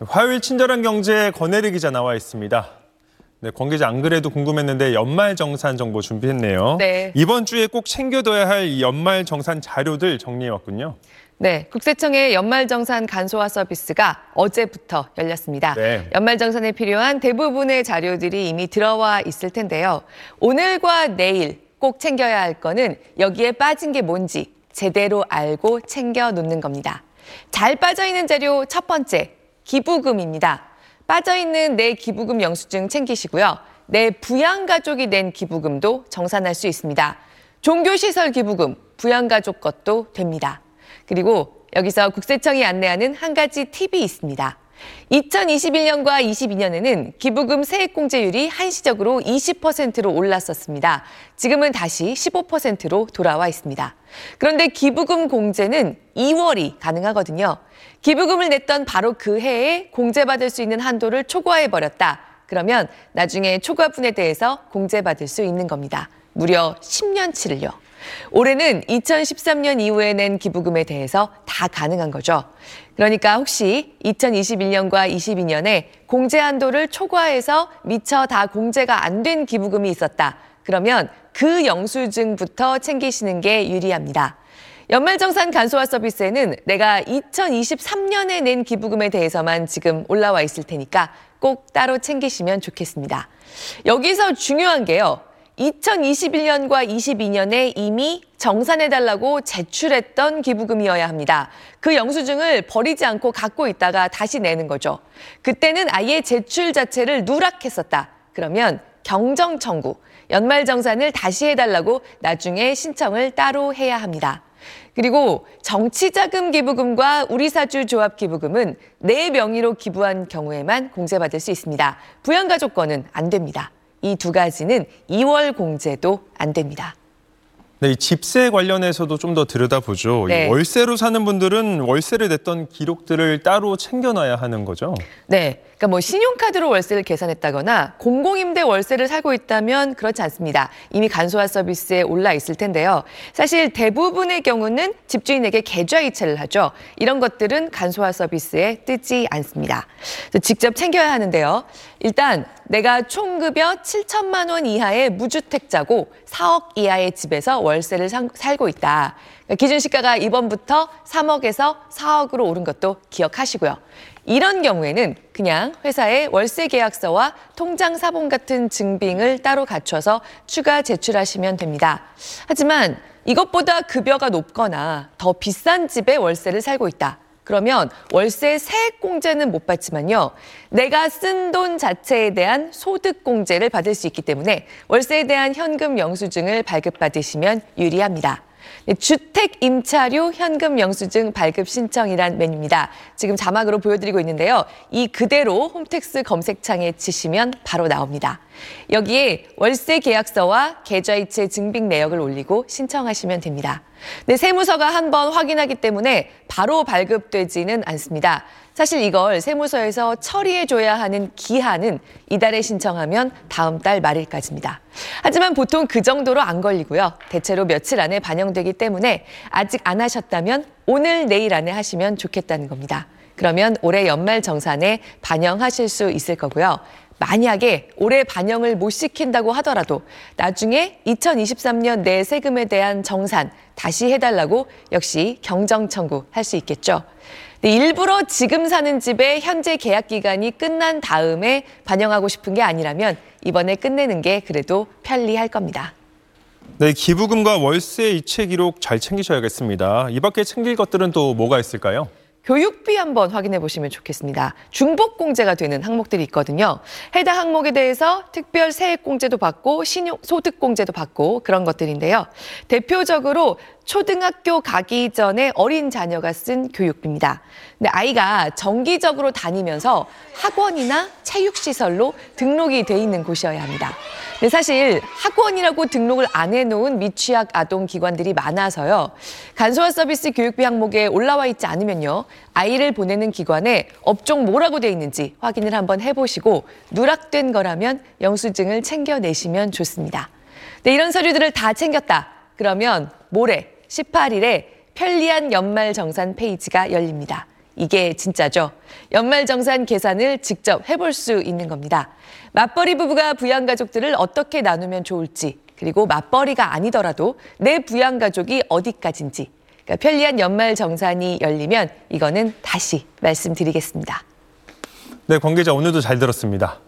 화요일 친절한 경제 권혜리 기자 나와 있습니다. 네, 권 기자 안 그래도 궁금했는데 연말 정산 정보 준비했네요. 네. 이번 주에 꼭 챙겨둬야 할이 연말 정산 자료들 정리해 왔군요. 네, 국세청의 연말정산 간소화 서비스가 어제부터 열렸습니다. 네. 연말정산에 필요한 대부분의 자료들이 이미 들어와 있을 텐데요. 오늘과 내일 꼭 챙겨야 할 거는 여기에 빠진 게 뭔지 제대로 알고 챙겨 놓는 겁니다. 잘 빠져 있는 자료 첫 번째, 기부금입니다. 빠져 있는 내 기부금 영수증 챙기시고요. 내 부양가족이 낸 기부금도 정산할 수 있습니다. 종교시설 기부금, 부양가족 것도 됩니다. 그리고 여기서 국세청이 안내하는 한 가지 팁이 있습니다. 2021년과 22년에는 기부금 세액공제율이 한시적으로 20%로 올랐었습니다. 지금은 다시 15%로 돌아와 있습니다. 그런데 기부금 공제는 2월이 가능하거든요. 기부금을 냈던 바로 그 해에 공제받을 수 있는 한도를 초과해버렸다. 그러면 나중에 초과분에 대해서 공제받을 수 있는 겁니다. 무려 10년치를요. 올해는 2013년 이후에 낸 기부금에 대해서 다 가능한 거죠. 그러니까 혹시 2021년과 22년에 공제 한도를 초과해서 미처 다 공제가 안 된 기부금이 있었다. 그러면 그 영수증부터 챙기시는 게 유리합니다. 연말정산 간소화 서비스에는 내가 2023년에 낸 기부금에 대해서만 지금 올라와 있을 테니까 꼭 따로 챙기시면 좋겠습니다. 여기서 중요한 게요. 2021년과 22년에 이미 정산해달라고 제출했던 기부금이어야 합니다. 그 영수증을 버리지 않고 갖고 있다가 다시 내는 거죠. 그때는 아예 제출 자체를 누락했었다. 그러면 경정 청구, 연말 정산을 다시 해달라고 나중에 신청을 따로 해야 합니다. 그리고 정치자금 기부금과 우리사주 조합 기부금은 내 명의로 기부한 경우에만 공제받을 수 있습니다. 부양가족권은 안 됩니다. 이 두 가지는 2월 공제도 안 됩니다. 네, 이 집세 관련해서도 좀 더 들여다보죠. 이 네. 월세로 사는 분들은 월세를 냈던 기록들을 따로 챙겨놔야 하는 거죠. 네. 그러니까 뭐 신용카드로 월세를 계산했다거나 공공임대 월세를 살고 있다면 그렇지 않습니다. 이미 간소화 서비스에 올라 있을 텐데요. 사실 대부분의 경우는 집주인에게 계좌 이체를 하죠. 이런 것들은 간소화 서비스에 뜨지 않습니다. 직접 챙겨야 하는데요. 일단 내가 총급여 7천만 원 이하의 무주택자고 4억 이하의 집에서 월세를 상- 살고 있다. 그러니까 기준 시가가 이번부터 3억에서 4억으로 오른 것도 기억하시고요. 이런 경우에는 그냥 회사에 월세 계약서와 통장 사본 같은 증빙을 따로 갖춰서 추가 제출하시면 됩니다. 하지만 이것보다 급여가 높거나 더 비싼 집에 월세를 살고 있다. 그러면 월세 세액 공제는 못 받지만요. 내가 쓴 돈 자체에 대한 소득 공제를 받을 수 있기 때문에 월세에 대한 현금 영수증을 발급받으시면 유리합니다. 네, 주택 임차료 현금 영수증 발급 신청이란 메뉴입니다. 지금 자막으로 보여드리고 있는데요. 이 그대로 홈택스 검색창에 치시면 바로 나옵니다. 여기에 월세 계약서와 계좌이체 증빙 내역을 올리고 신청하시면 됩니다. 네, 세무서가 한 번 확인하기 때문에 바로 발급되지는 않습니다. 사실 이걸 세무서에서 처리해줘야 하는 기한은 이달에 신청하면 다음 달 말일까지입니다. 하지만 보통 그 정도로 안 걸리고요. 대체로 며칠 안에 반영되기 때문에 아직 안 하셨다면 오늘 내일 안에 하시면 좋겠다는 겁니다. 그러면 올해 연말 정산에 반영하실 수 있을 거고요. 만약에 올해 반영을 못 시킨다고 하더라도 나중에 2023년 내 세금에 대한 정산 다시 해달라고 역시 경정 청구할 수 있겠죠. 네, 일부러 지금 사는 집의 현재 계약 기간이 끝난 다음에 반영하고 싶은 게 아니라면 이번에 끝내는 게 그래도 편리할 겁니다. 네, 기부금과 월세 이체 기록 잘 챙기셔야겠습니다. 이 밖에 챙길 것들은 또 뭐가 있을까요? 교육비 한번 확인해 보시면 좋겠습니다. 중복 공제가 되는 항목들이 있거든요. 해당 항목에 대해서 특별 세액 공제도 받고 신용 소득 공제도 받고 그런 것들인데요. 대표적으로 초등학교 가기 전에 어린 자녀가 쓴 교육비입니다. 근데 아이가 정기적으로 다니면서 학원이나 체육시설로 등록이 돼 있는 곳이어야 합니다. 근데 사실 학원이라고 등록을 안 해놓은 미취학 아동 기관들이 많아서요. 간소화 서비스 교육비 항목에 올라와 있지 않으면요. 아이를 보내는 기관에 업종 뭐라고 돼 있는지 확인을 한번 해보시고 누락된 거라면 영수증을 챙겨내시면 좋습니다. 네, 이런 서류들을 다 챙겼다. 그러면 모레 18일에 편리한 연말 정산 페이지가 열립니다. 이게 진짜죠. 연말정산 계산을 직접 해볼 수 있는 겁니다. 맞벌이 부부가 부양가족들을 어떻게 나누면 좋을지, 그리고 맞벌이가 아니더라도 내 부양가족이 어디까지인지, 그러니까 편리한 연말정산이 열리면 이거는 다시 말씀드리겠습니다. 네, 권 기자 오늘도 잘 들었습니다.